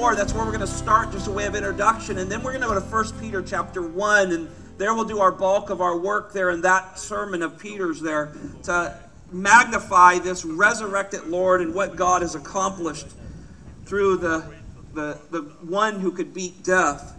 4. That's where we're going to start, just a way of introduction. And then we're going to go to 1 Peter chapter 1, and there we'll do our bulk of our work there in that sermon of Peter's there to magnify this resurrected Lord and what God has accomplished through the, the, the one who could beat death.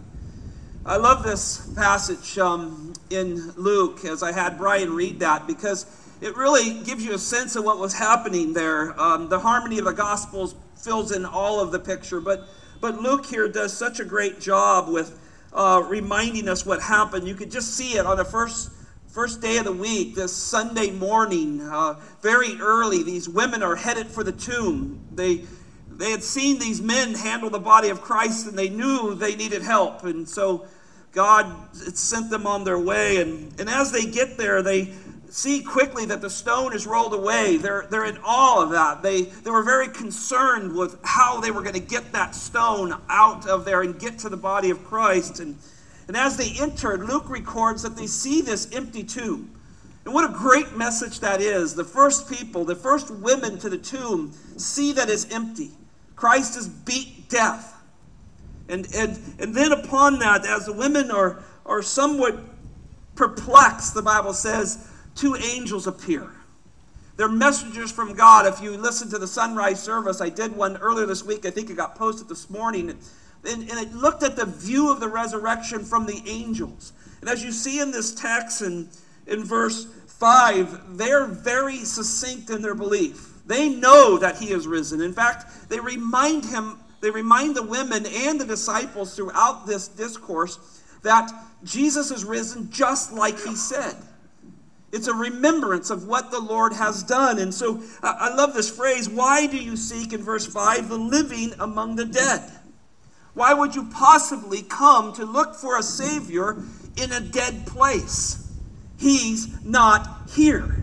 I love this passage um, in Luke as I had Brian read that because it really gives you a sense of what was happening there. Um, the harmony of the Gospels fills in all of the picture, but but Luke here does such a great job with uh, reminding us what happened. You could just see it on the first first day of the week, this Sunday morning, uh, very early. These women are headed for the tomb. They they had seen these men handle the body of Christ, and they knew they needed help, and so God sent them on their way. And and as they get there, they see quickly that the stone is rolled away. They're, they're in awe of that. They, they were very concerned with how they were going to get that stone out of there and get to the body of Christ. And, and as they entered, Luke records that they see this empty tomb. And what a great message that is. The first people, the first women to the tomb, see that it's empty. Christ has beat death. And, and, and then upon that, as the women are, are somewhat perplexed, the Bible says, two angels appear. They're messengers from God. If you listen to the sunrise service, I did one earlier this week. I think it got posted this morning. And, and it looked at the view of the resurrection from the angels. And as you see in this text in, in verse 5, they're very succinct in their belief. They know that he is risen. In fact, they remind him, they remind the women and the disciples throughout this discourse that Jesus is risen just like he said. It's a remembrance of what the Lord has done. And so I love this phrase why do you seek, in verse 5, the living among the dead? Why would you possibly come to look for a Savior in a dead place? He's not here,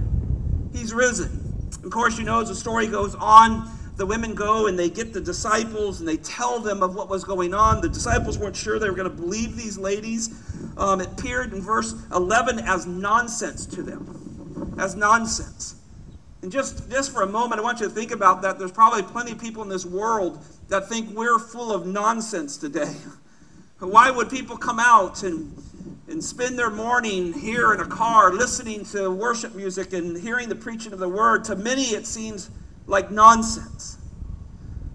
He's risen. Of course, you know, as the story goes on, the women go and they get the disciples and they tell them of what was going on. The disciples weren't sure they were going to believe these ladies. Um, it appeared in verse 11 as nonsense to them. As nonsense. And just, just for a moment, I want you to think about that. There's probably plenty of people in this world that think we're full of nonsense today. Why would people come out and, and spend their morning here in a car listening to worship music and hearing the preaching of the word? To many, it seems like nonsense.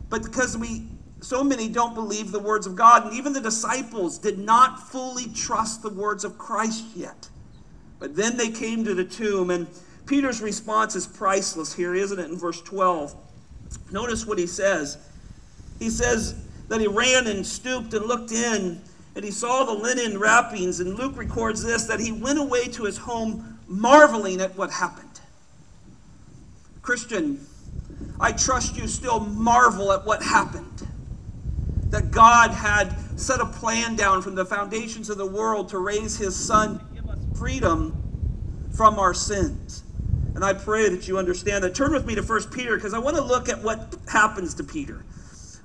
But because we so many don't believe the words of God, and even the disciples did not fully trust the words of Christ yet. But then they came to the tomb, and Peter's response is priceless here, isn't it, in verse 12? Notice what he says. He says that he ran and stooped and looked in, and he saw the linen wrappings, and Luke records this that he went away to his home marveling at what happened. Christian, I trust you still marvel at what happened. That God had set a plan down from the foundations of the world to raise his son to give us freedom from our sins. And I pray that you understand that. Turn with me to 1 Peter because I want to look at what happens to Peter.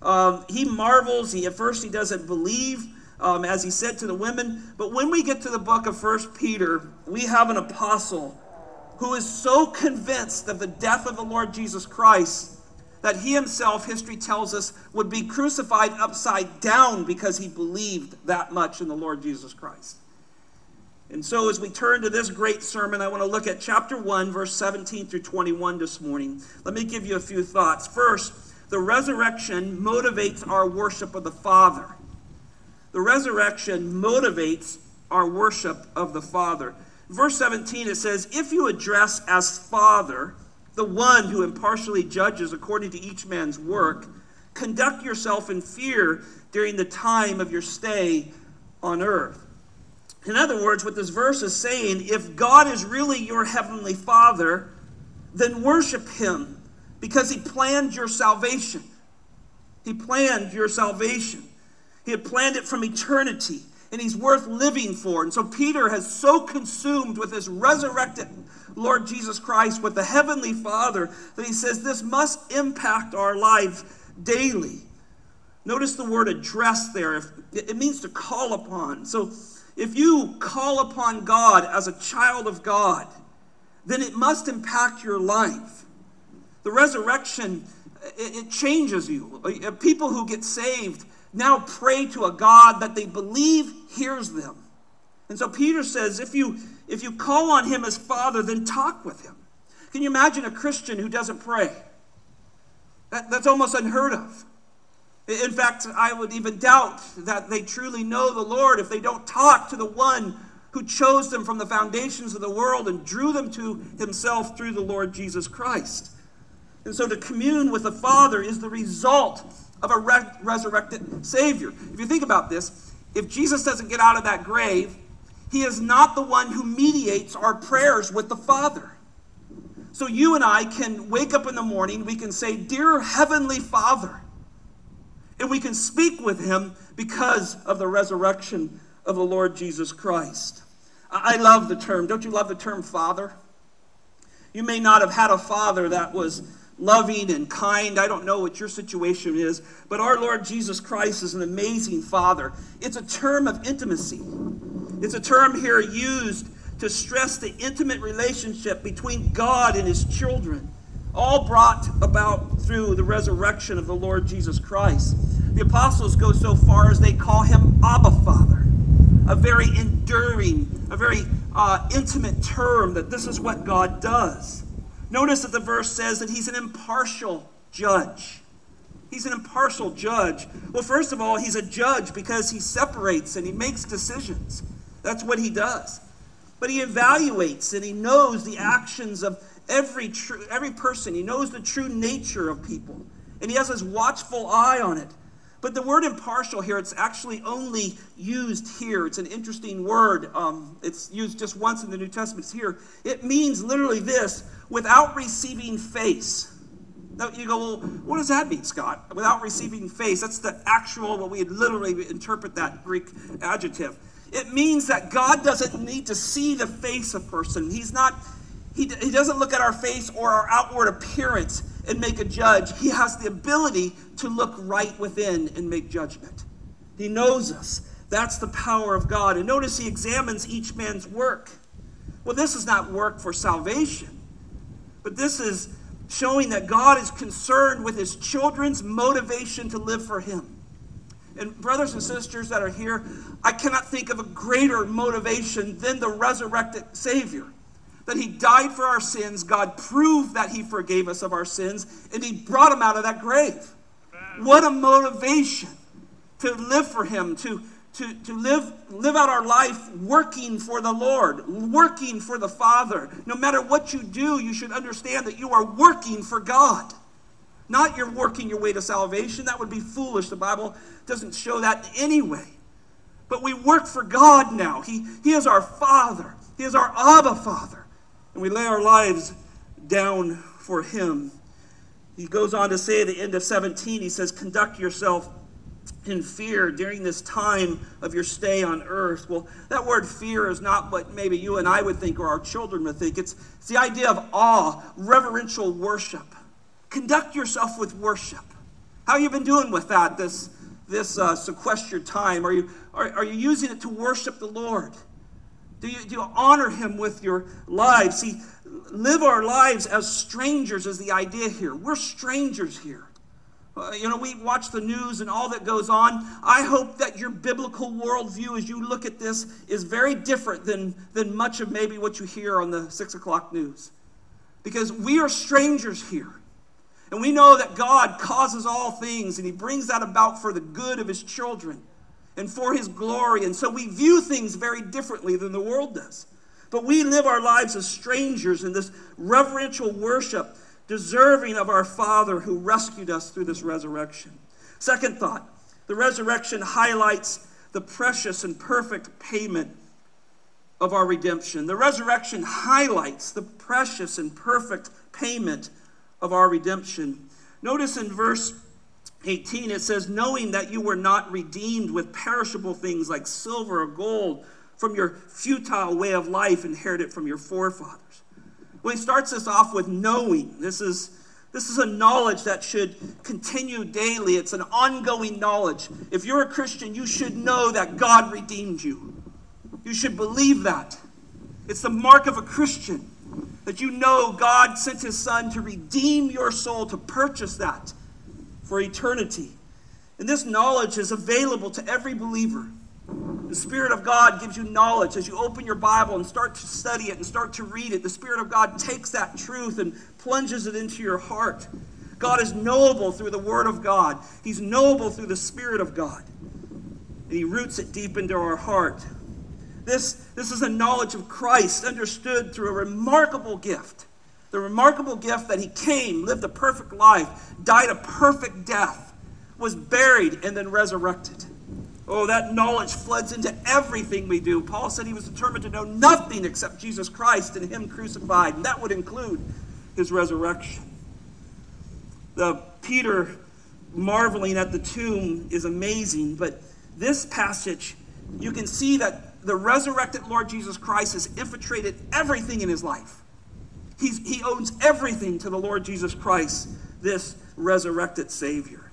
Um, he marvels. He at first he doesn't believe, um, as he said to the women. But when we get to the book of 1 Peter, we have an apostle who is so convinced of the death of the Lord Jesus Christ that he himself, history tells us, would be crucified upside down because he believed that much in the Lord Jesus Christ. And so, as we turn to this great sermon, I want to look at chapter 1, verse 17 through 21 this morning. Let me give you a few thoughts. First, the resurrection motivates our worship of the Father. The resurrection motivates our worship of the Father. Verse 17, it says, If you address as Father the one who impartially judges according to each man's work, conduct yourself in fear during the time of your stay on earth. In other words, what this verse is saying, if God is really your heavenly Father, then worship Him because He planned your salvation. He planned your salvation. He had planned it from eternity and he's worth living for. And so Peter has so consumed with this resurrected Lord Jesus Christ, with the Heavenly Father, that he says this must impact our lives daily. Notice the word address there. It means to call upon. So if you call upon God as a child of God, then it must impact your life. The resurrection it, changes you. People who get saved now pray to a God that they believe hears them. And so Peter says, if you if you call on him as Father, then talk with him. Can you imagine a Christian who doesn't pray? That, that's almost unheard of. In fact, I would even doubt that they truly know the Lord if they don't talk to the one who chose them from the foundations of the world and drew them to himself through the Lord Jesus Christ. And so to commune with the Father is the result of a re- resurrected Savior. If you think about this, if Jesus doesn't get out of that grave, he is not the one who mediates our prayers with the Father. So you and I can wake up in the morning, we can say, Dear Heavenly Father, and we can speak with him because of the resurrection of the Lord Jesus Christ. I love the term. Don't you love the term father? You may not have had a father that was loving and kind. I don't know what your situation is, but our Lord Jesus Christ is an amazing father. It's a term of intimacy. It's a term here used to stress the intimate relationship between God and his children, all brought about through the resurrection of the Lord Jesus Christ. The apostles go so far as they call him Abba Father, a very enduring, a very uh, intimate term that this is what God does. Notice that the verse says that he's an impartial judge. He's an impartial judge. Well, first of all, he's a judge because he separates and he makes decisions. That's what he does. But he evaluates and he knows the actions of every true, every person. He knows the true nature of people. And he has his watchful eye on it. But the word impartial here, it's actually only used here. It's an interesting word. Um, it's used just once in the New Testament. It's here. It means literally this without receiving face. Now you go, well, what does that mean, Scott? Without receiving face. That's the actual, what we literally interpret that Greek adjective. It means that God doesn't need to see the face of a person. He's not, he, he doesn't look at our face or our outward appearance and make a judge. He has the ability to look right within and make judgment. He knows us. That's the power of God. And notice he examines each man's work. Well, this is not work for salvation, but this is showing that God is concerned with his children's motivation to live for him. And brothers and sisters that are here, I cannot think of a greater motivation than the resurrected Savior. That he died for our sins, God proved that he forgave us of our sins, and he brought him out of that grave. What a motivation to live for him, to, to, to live, live out our life working for the Lord, working for the Father. No matter what you do, you should understand that you are working for God. Not you're working your way to salvation. That would be foolish. The Bible doesn't show that anyway. But we work for God now. He, he is our Father, He is our Abba Father. And we lay our lives down for Him. He goes on to say at the end of 17, he says, Conduct yourself in fear during this time of your stay on earth. Well, that word fear is not what maybe you and I would think or our children would think. It's, it's the idea of awe, reverential worship. Conduct yourself with worship. How you been doing with that this, this uh, sequestered time? Are you, are, are you using it to worship the Lord? Do you, do you honor Him with your lives? See, live our lives as strangers is the idea here. We're strangers here. Uh, you know, we watch the news and all that goes on. I hope that your biblical worldview as you look at this is very different than, than much of maybe what you hear on the six o'clock news. Because we are strangers here. And we know that God causes all things and He brings that about for the good of His children and for His glory. And so we view things very differently than the world does. But we live our lives as strangers in this reverential worship, deserving of our Father who rescued us through this resurrection. Second thought the resurrection highlights the precious and perfect payment of our redemption. The resurrection highlights the precious and perfect payment of our redemption. Notice in verse 18 it says, Knowing that you were not redeemed with perishable things like silver or gold from your futile way of life inherited from your forefathers. Well, he starts this off with knowing. This is, this is a knowledge that should continue daily. It's an ongoing knowledge. If you're a Christian, you should know that God redeemed you. You should believe that. It's the mark of a Christian. That you know God sent his son to redeem your soul, to purchase that for eternity. And this knowledge is available to every believer. The Spirit of God gives you knowledge as you open your Bible and start to study it and start to read it. The Spirit of God takes that truth and plunges it into your heart. God is knowable through the Word of God, He's knowable through the Spirit of God. And He roots it deep into our heart. This, this is a knowledge of Christ understood through a remarkable gift. The remarkable gift that He came, lived a perfect life, died a perfect death, was buried, and then resurrected. Oh, that knowledge floods into everything we do. Paul said he was determined to know nothing except Jesus Christ and Him crucified, and that would include His resurrection. The Peter marveling at the tomb is amazing, but this passage, you can see that the resurrected Lord Jesus Christ has infiltrated everything in his life. He's, he owns everything to the Lord Jesus Christ, this resurrected Savior.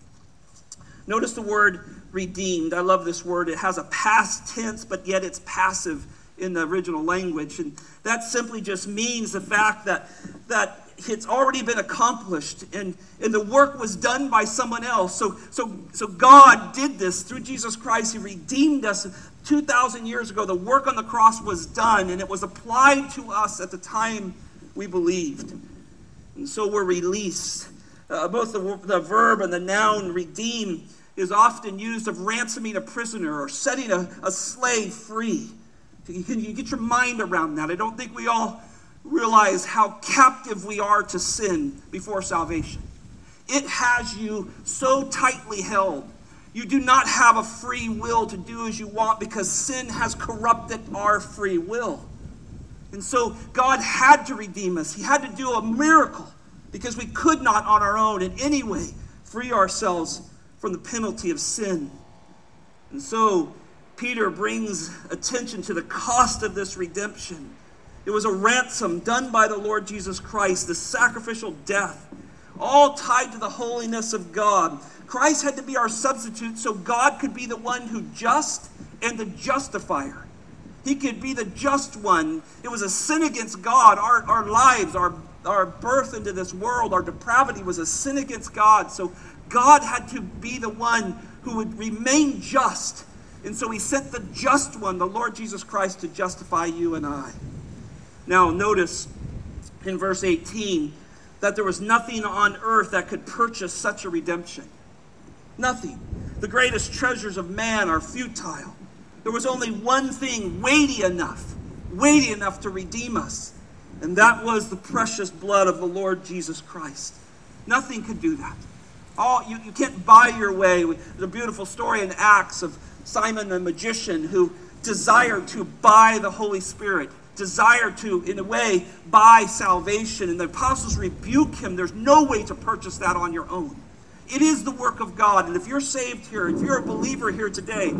Notice the word redeemed. I love this word. It has a past tense, but yet it's passive in the original language. And that simply just means the fact that, that it's already been accomplished and, and the work was done by someone else. So, so, so God did this through Jesus Christ. He redeemed us 2,000 years ago. The work on the cross was done and it was applied to us at the time we believed. And so we're released. Uh, both the, the verb and the noun redeem is often used of ransoming a prisoner or setting a, a slave free. Can you get your mind around that. I don't think we all realize how captive we are to sin before salvation. It has you so tightly held. You do not have a free will to do as you want because sin has corrupted our free will. And so God had to redeem us. He had to do a miracle because we could not on our own in any way free ourselves from the penalty of sin. And so Peter brings attention to the cost of this redemption. It was a ransom done by the Lord Jesus Christ, the sacrificial death, all tied to the holiness of God. Christ had to be our substitute so God could be the one who just and the justifier. He could be the just one. It was a sin against God. Our, our lives, our, our birth into this world, our depravity was a sin against God. So God had to be the one who would remain just. And so he sent the just one, the Lord Jesus Christ, to justify you and I. Now, notice in verse 18 that there was nothing on earth that could purchase such a redemption. Nothing. The greatest treasures of man are futile. There was only one thing weighty enough, weighty enough to redeem us, and that was the precious blood of the Lord Jesus Christ. Nothing could do that. All, you, you can't buy your way. There's a beautiful story in Acts of Simon the magician who desired to buy the Holy Spirit desire to, in a way, buy salvation. And the apostles rebuke him. There's no way to purchase that on your own. It is the work of God. And if you're saved here, if you're a believer here today,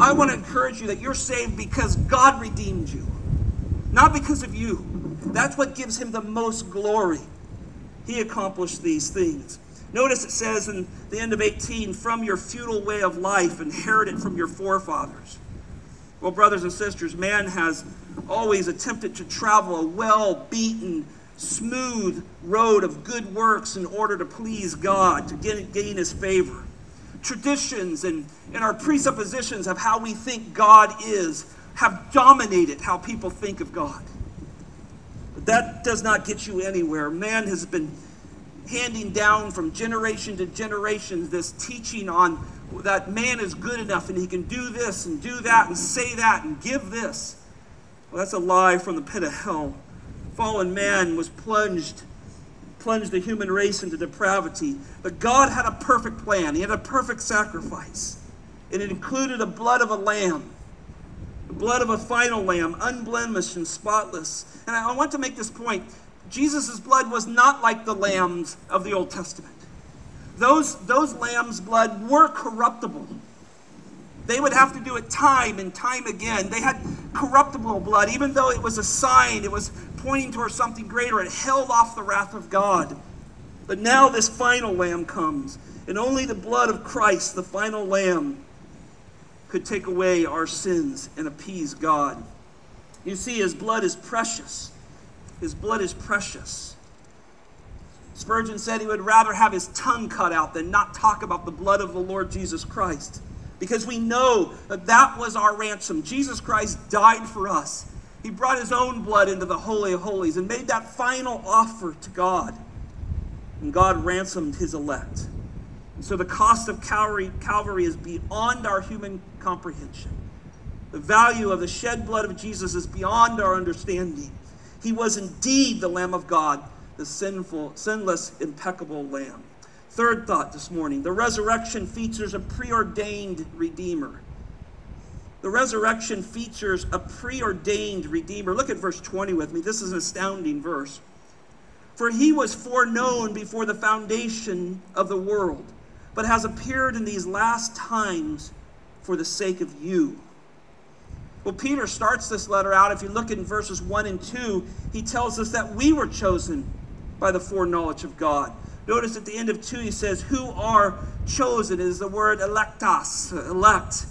I want to encourage you that you're saved because God redeemed you, not because of you. That's what gives him the most glory. He accomplished these things. Notice it says in the end of 18, from your futile way of life, inherited from your forefathers. Well, brothers and sisters, man has always attempted to travel a well beaten, smooth road of good works in order to please God, to gain, his favor. Traditions and, and our presuppositions of how we think God is have dominated how people think of God. But that does not get you anywhere. Man has been handing down from generation to generation this teaching on that man is good enough and he can do this and do that and say that and give this. Well, that's a lie from the pit of hell. Fallen man was plunged, plunged the human race into depravity. But God had a perfect plan. He had a perfect sacrifice. And it included the blood of a lamb, the blood of a final lamb, unblemished and spotless. And I want to make this point. Jesus' blood was not like the lambs of the Old Testament those, those lambs' blood were corruptible. They would have to do it time and time again. They had corruptible blood, even though it was a sign, it was pointing towards something greater. It held off the wrath of God. But now this final lamb comes, and only the blood of Christ, the final lamb, could take away our sins and appease God. You see, his blood is precious. His blood is precious. Spurgeon said he would rather have his tongue cut out than not talk about the blood of the Lord Jesus Christ. Because we know that that was our ransom. Jesus Christ died for us. He brought his own blood into the Holy of Holies and made that final offer to God. And God ransomed his elect. And so the cost of Calvary, Calvary is beyond our human comprehension. The value of the shed blood of Jesus is beyond our understanding. He was indeed the Lamb of God, the sinful, sinless, impeccable Lamb. Third thought this morning the resurrection features a preordained Redeemer. The resurrection features a preordained Redeemer. Look at verse 20 with me. This is an astounding verse. For he was foreknown before the foundation of the world, but has appeared in these last times for the sake of you. Well, Peter starts this letter out. If you look in verses 1 and 2, he tells us that we were chosen by the foreknowledge of God. Notice at the end of 2, he says, Who are chosen is the word electos, elect.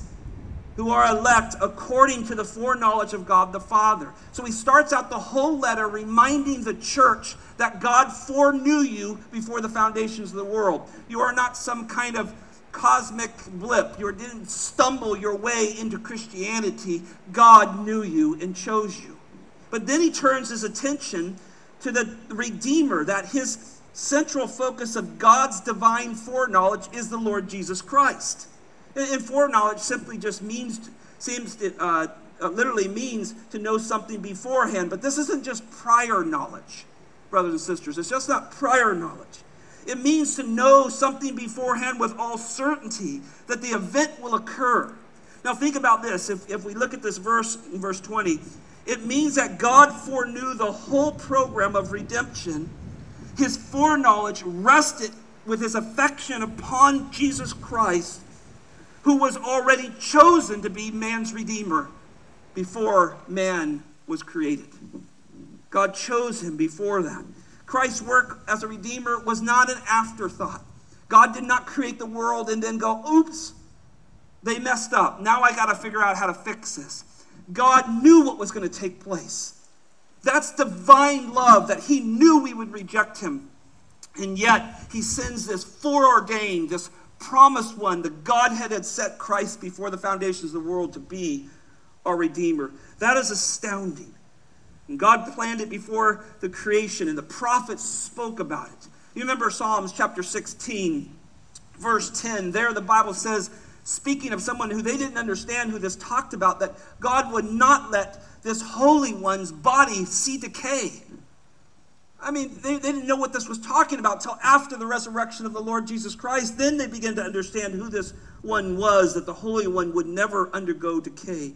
Who are elect according to the foreknowledge of God the Father. So he starts out the whole letter reminding the church that God foreknew you before the foundations of the world. You are not some kind of cosmic blip. You didn't stumble your way into Christianity. God knew you and chose you. But then he turns his attention to the Redeemer, that his central focus of God's divine foreknowledge is the Lord Jesus Christ. And foreknowledge simply just means, seems to, uh, uh, literally means to know something beforehand. But this isn't just prior knowledge, brothers and sisters. It's just not prior knowledge. It means to know something beforehand with all certainty that the event will occur. Now, think about this. If, if we look at this verse in verse 20, it means that God foreknew the whole program of redemption his foreknowledge rested with his affection upon Jesus Christ, who was already chosen to be man's redeemer before man was created. God chose him before that. Christ's work as a redeemer was not an afterthought. God did not create the world and then go, oops, they messed up. Now I got to figure out how to fix this. God knew what was going to take place. That's divine love that he knew we would reject him. And yet he sends this foreordained, this promised one, the Godhead had set Christ before the foundations of the world to be our Redeemer. That is astounding. And God planned it before the creation, and the prophets spoke about it. You remember Psalms chapter 16, verse 10. There the Bible says, speaking of someone who they didn't understand who this talked about, that God would not let this Holy One's body see decay. I mean, they, they didn't know what this was talking about till after the resurrection of the Lord Jesus Christ. Then they began to understand who this one was, that the Holy One would never undergo decay.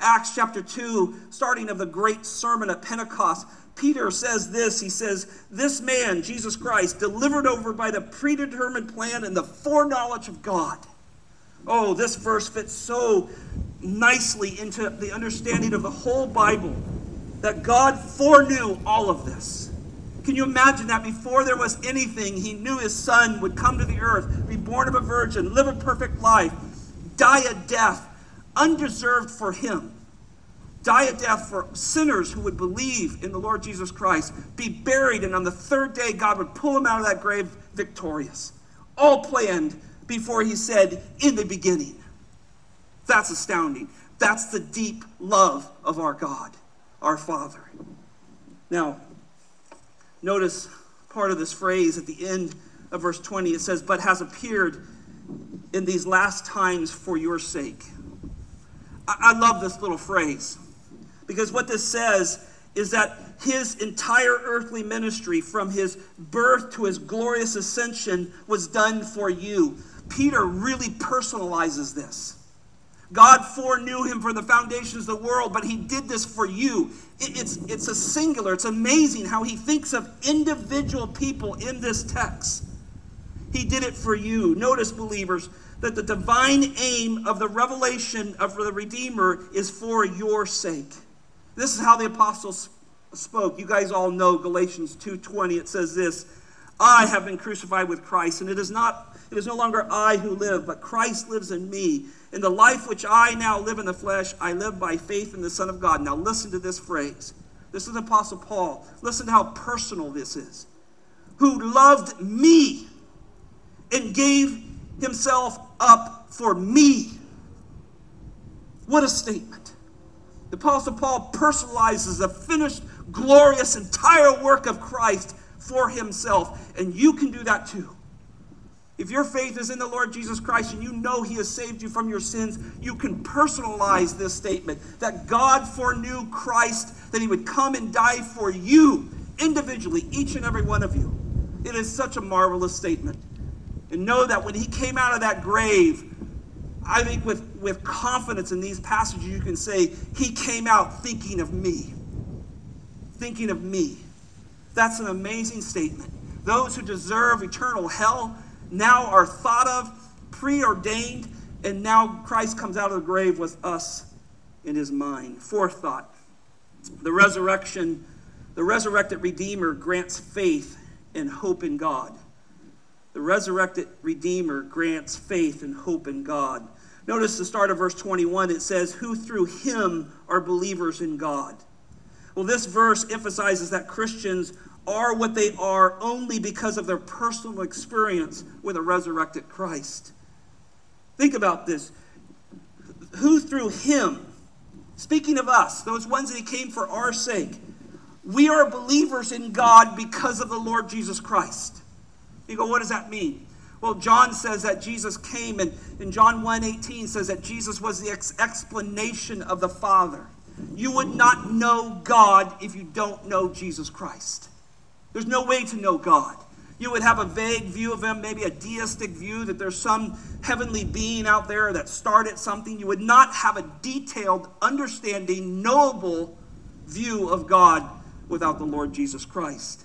Acts chapter 2, starting of the great sermon at Pentecost, Peter says this He says, This man, Jesus Christ, delivered over by the predetermined plan and the foreknowledge of God. Oh, this verse fits so nicely into the understanding of the whole Bible that God foreknew all of this. Can you imagine that before there was anything, he knew his son would come to the earth, be born of a virgin, live a perfect life, die a death undeserved for him, die a death for sinners who would believe in the Lord Jesus Christ, be buried, and on the third day, God would pull him out of that grave victorious. All planned before he said, in the beginning. That's astounding. That's the deep love of our God, our Father. Now, notice part of this phrase at the end of verse 20. It says, But has appeared in these last times for your sake. I, I love this little phrase because what this says is that his entire earthly ministry, from his birth to his glorious ascension, was done for you. Peter really personalizes this. God foreknew him for the foundations of the world, but he did this for you. It's, it's a singular. It's amazing how he thinks of individual people in this text. He did it for you. Notice, believers, that the divine aim of the revelation of the Redeemer is for your sake. This is how the apostles spoke. You guys all know Galatians 2:20. It says this, I have been crucified with Christ, and it is not it is no longer I who live, but Christ lives in me. In the life which I now live in the flesh, I live by faith in the Son of God. Now listen to this phrase. This is Apostle Paul. Listen to how personal this is. Who loved me and gave himself up for me. What a statement. The Apostle Paul personalizes the finished, glorious, entire work of Christ for himself. And you can do that too. If your faith is in the Lord Jesus Christ and you know He has saved you from your sins, you can personalize this statement that God foreknew Christ, that He would come and die for you individually, each and every one of you. It is such a marvelous statement. And know that when He came out of that grave, I think with, with confidence in these passages, you can say, He came out thinking of me. Thinking of me. That's an amazing statement. Those who deserve eternal hell now are thought of, preordained, and now Christ comes out of the grave with us in his mind. Fourth thought the resurrection, the resurrected Redeemer grants faith and hope in God. The resurrected Redeemer grants faith and hope in God. Notice the start of verse 21, it says, Who through him are believers in God. Well, this verse emphasizes that Christians are what they are only because of their personal experience with a resurrected Christ. Think about this. Who through him, speaking of us, those ones that he came for our sake, we are believers in God because of the Lord Jesus Christ. You go, what does that mean? Well, John says that Jesus came, and in John 1 18 says that Jesus was the ex- explanation of the Father. You would not know God if you don't know Jesus Christ. There's no way to know God. You would have a vague view of Him, maybe a deistic view that there's some heavenly being out there that started something. You would not have a detailed, understanding, knowable view of God without the Lord Jesus Christ.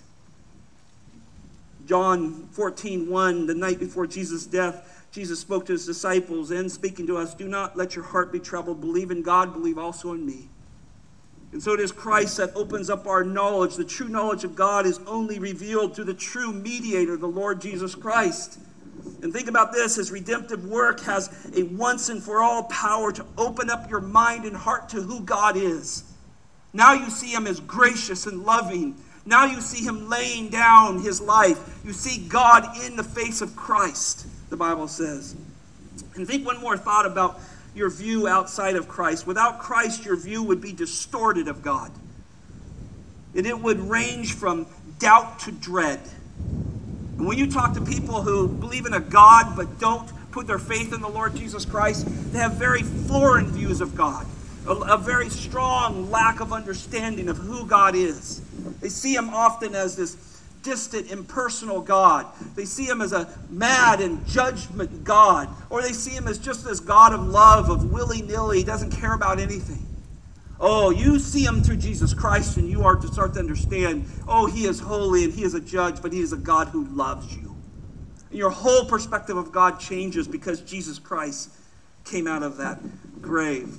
John 14, 1, the night before Jesus' death, Jesus spoke to his disciples and speaking to us, Do not let your heart be troubled. Believe in God, believe also in me. And so it is Christ that opens up our knowledge. The true knowledge of God is only revealed through the true mediator, the Lord Jesus Christ. And think about this his redemptive work has a once and for all power to open up your mind and heart to who God is. Now you see him as gracious and loving. Now you see him laying down his life. You see God in the face of Christ, the Bible says. And think one more thought about your view outside of Christ. Without Christ, your view would be distorted of God. And it would range from doubt to dread. And when you talk to people who believe in a God but don't put their faith in the Lord Jesus Christ, they have very foreign views of God, a, a very strong lack of understanding of who God is. They see him often as this distant, impersonal God. They see him as a mad and judgment God, or they see him as just this God of love, of willy nilly, doesn't care about anything. Oh, you see him through Jesus Christ, and you are to start to understand oh, he is holy and he is a judge, but he is a God who loves you. And your whole perspective of God changes because Jesus Christ came out of that grave.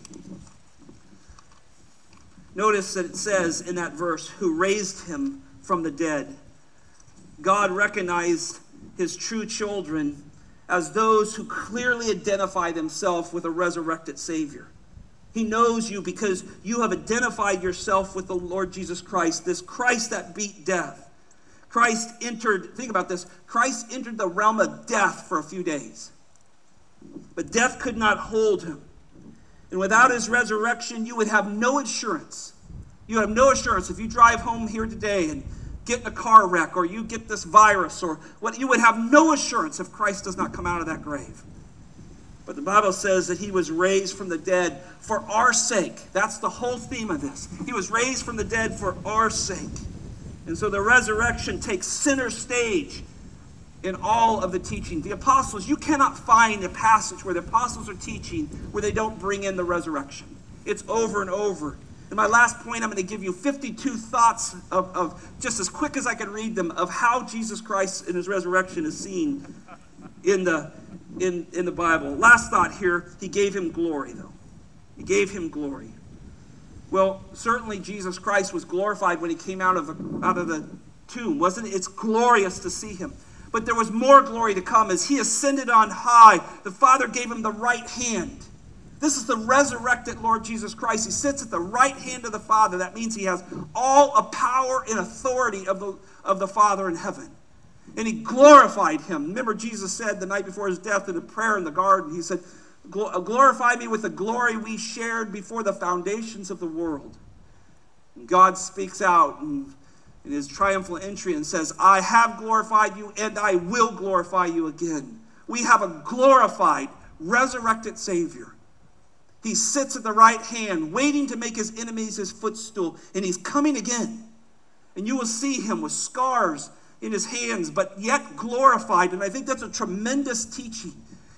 Notice that it says in that verse, who raised him from the dead. God recognized his true children as those who clearly identify themselves with a resurrected Savior. He knows you because you have identified yourself with the Lord Jesus Christ, this Christ that beat death. Christ entered, think about this, Christ entered the realm of death for a few days. But death could not hold him. And without his resurrection, you would have no assurance. You have no assurance if you drive home here today and get in a car wreck or you get this virus or what you would have no assurance if Christ does not come out of that grave. But the Bible says that he was raised from the dead for our sake. That's the whole theme of this. He was raised from the dead for our sake. And so the resurrection takes center stage in all of the teaching. The apostles, you cannot find a passage where the apostles are teaching where they don't bring in the resurrection. It's over and over. In my last point, I'm going to give you 52 thoughts of, of, just as quick as I can read them of how Jesus Christ in his resurrection is seen in the, in, in the Bible. Last thought here, he gave him glory, though. He gave him glory. Well, certainly Jesus Christ was glorified when he came out of, out of the tomb, wasn't it? It's glorious to see him. But there was more glory to come as he ascended on high. The Father gave him the right hand This is the resurrected Lord Jesus Christ. He sits at the right hand of the Father. That means he has all a power and authority of the, of the Father in heaven. And he glorified him. Remember, Jesus said the night before his death in a prayer in the garden, he said, Glorify me with the glory we shared before the foundations of the world. And God speaks out in, in his triumphal entry and says, I have glorified you and I will glorify you again. We have a glorified, resurrected Savior. He sits at the right hand, waiting to make his enemies his footstool, and he's coming again. And you will see him with scars in his hands, but yet glorified. And I think that's a tremendous teaching.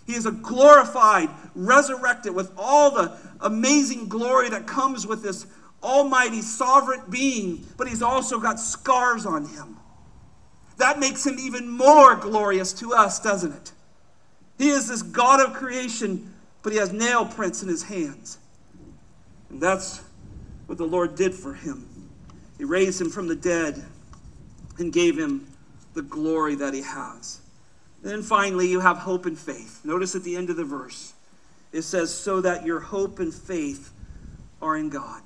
He is a glorified, resurrected with all the amazing glory that comes with this almighty, sovereign being, but he's also got scars on him. That makes him even more glorious to us, doesn't it? He is this God of creation, but he has nail prints in his hands. And that's what the Lord did for him. He raised him from the dead and gave him the glory that he has. Then finally, you have hope and faith. Notice at the end of the verse, it says, So that your hope and faith are in God.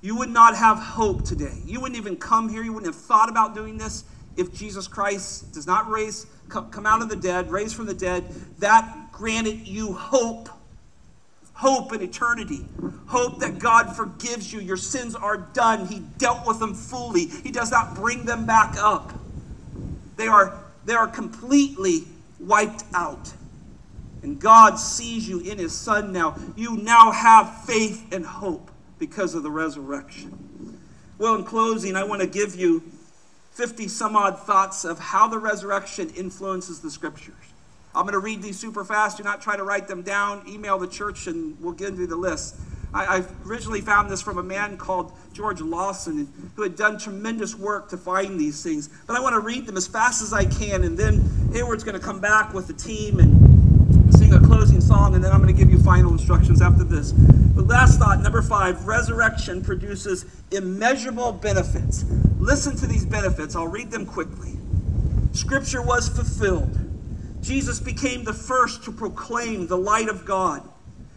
You would not have hope today. You wouldn't even come here. You wouldn't have thought about doing this if Jesus Christ does not raise, come out of the dead, raise from the dead. That granted you hope. Hope in eternity. Hope that God forgives you. Your sins are done. He dealt with them fully. He does not bring them back up. They are, they are completely wiped out. And God sees you in His Son now. You now have faith and hope because of the resurrection. Well, in closing, I want to give you 50 some odd thoughts of how the resurrection influences the scriptures. I'm going to read these super fast. Do not try to write them down. Email the church and we'll give you the list. I, I originally found this from a man called George Lawson who had done tremendous work to find these things. But I want to read them as fast as I can, and then Hayward's going to come back with the team and sing a closing song, and then I'm going to give you final instructions after this. But last thought, number five resurrection produces immeasurable benefits. Listen to these benefits. I'll read them quickly. Scripture was fulfilled. Jesus became the first to proclaim the light of God.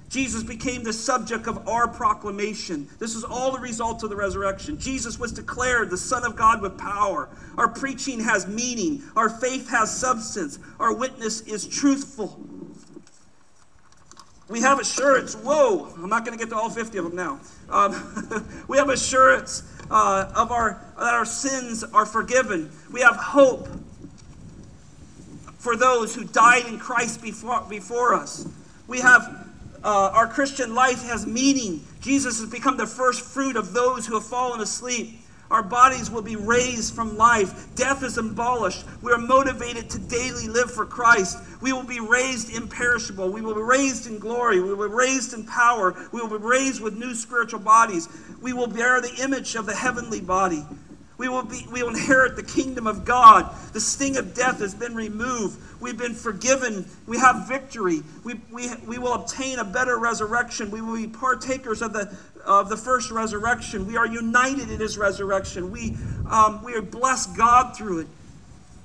Jesus became the subject of our proclamation. This is all the result of the resurrection. Jesus was declared the Son of God with power. Our preaching has meaning. Our faith has substance. Our witness is truthful. We have assurance. Whoa, I'm not going to get to all 50 of them now. Um, we have assurance uh, of our that our sins are forgiven. We have hope for those who died in Christ before, before us. We have uh, our Christian life has meaning. Jesus has become the first fruit of those who have fallen asleep. Our bodies will be raised from life. Death is abolished. We are motivated to daily live for Christ. We will be raised imperishable. We will be raised in glory. We will be raised in power. We will be raised with new spiritual bodies. We will bear the image of the heavenly body. We will, be, we will inherit the kingdom of God. The sting of death has been removed. We've been forgiven. We have victory. We, we, we will obtain a better resurrection. We will be partakers of the, of the first resurrection. We are united in his resurrection. We, um, we are blessed God through it.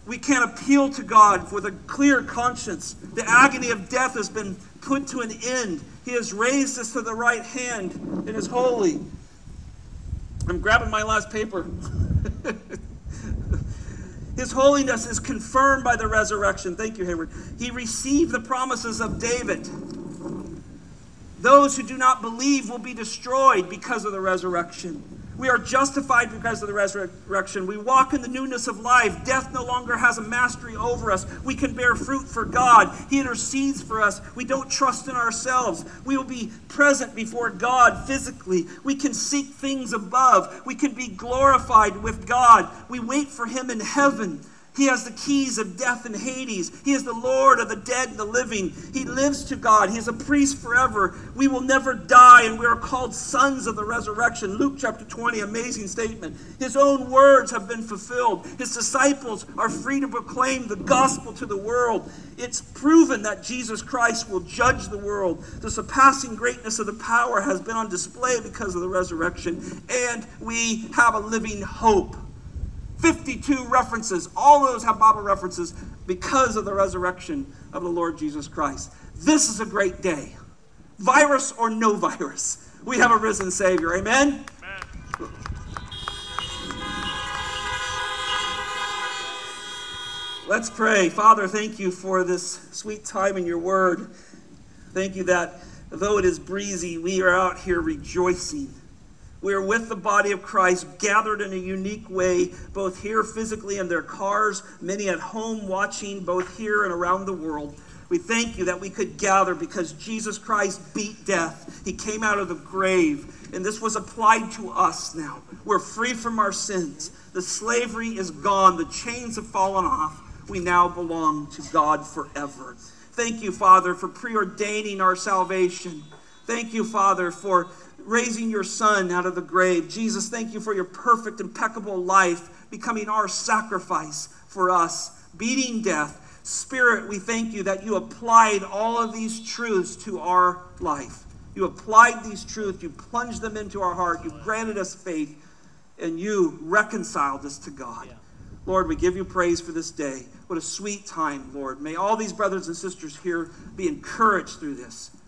We can appeal to God with a clear conscience. The agony of death has been put to an end. He has raised us to the right hand and is holy. I'm grabbing my last paper. His holiness is confirmed by the resurrection. Thank you, Hayward. He received the promises of David. Those who do not believe will be destroyed because of the resurrection. We are justified because of the resurrection. We walk in the newness of life. Death no longer has a mastery over us. We can bear fruit for God. He intercedes for us. We don't trust in ourselves. We will be present before God physically. We can seek things above. We can be glorified with God. We wait for Him in heaven. He has the keys of death and Hades. He is the Lord of the dead and the living. He lives to God. He is a priest forever. We will never die, and we are called sons of the resurrection. Luke chapter 20, amazing statement. His own words have been fulfilled. His disciples are free to proclaim the gospel to the world. It's proven that Jesus Christ will judge the world. The surpassing greatness of the power has been on display because of the resurrection, and we have a living hope. 52 references. All those have Bible references because of the resurrection of the Lord Jesus Christ. This is a great day. Virus or no virus, we have a risen Savior. Amen? Amen. Let's pray. Father, thank you for this sweet time in your word. Thank you that though it is breezy, we are out here rejoicing. We are with the body of Christ, gathered in a unique way, both here physically in their cars, many at home watching, both here and around the world. We thank you that we could gather because Jesus Christ beat death. He came out of the grave, and this was applied to us now. We're free from our sins. The slavery is gone, the chains have fallen off we now belong to God forever. Thank you, Father, for preordaining our salvation. Thank you, Father, for raising your Son out of the grave. Jesus, thank you for your perfect, impeccable life becoming our sacrifice for us, beating death. Spirit, we thank you that you applied all of these truths to our life. You applied these truths, you plunged them into our heart, you granted us faith, and you reconciled us to God. Lord, we give you praise for this day. What a sweet time, Lord. May all these brothers and sisters here be encouraged through this.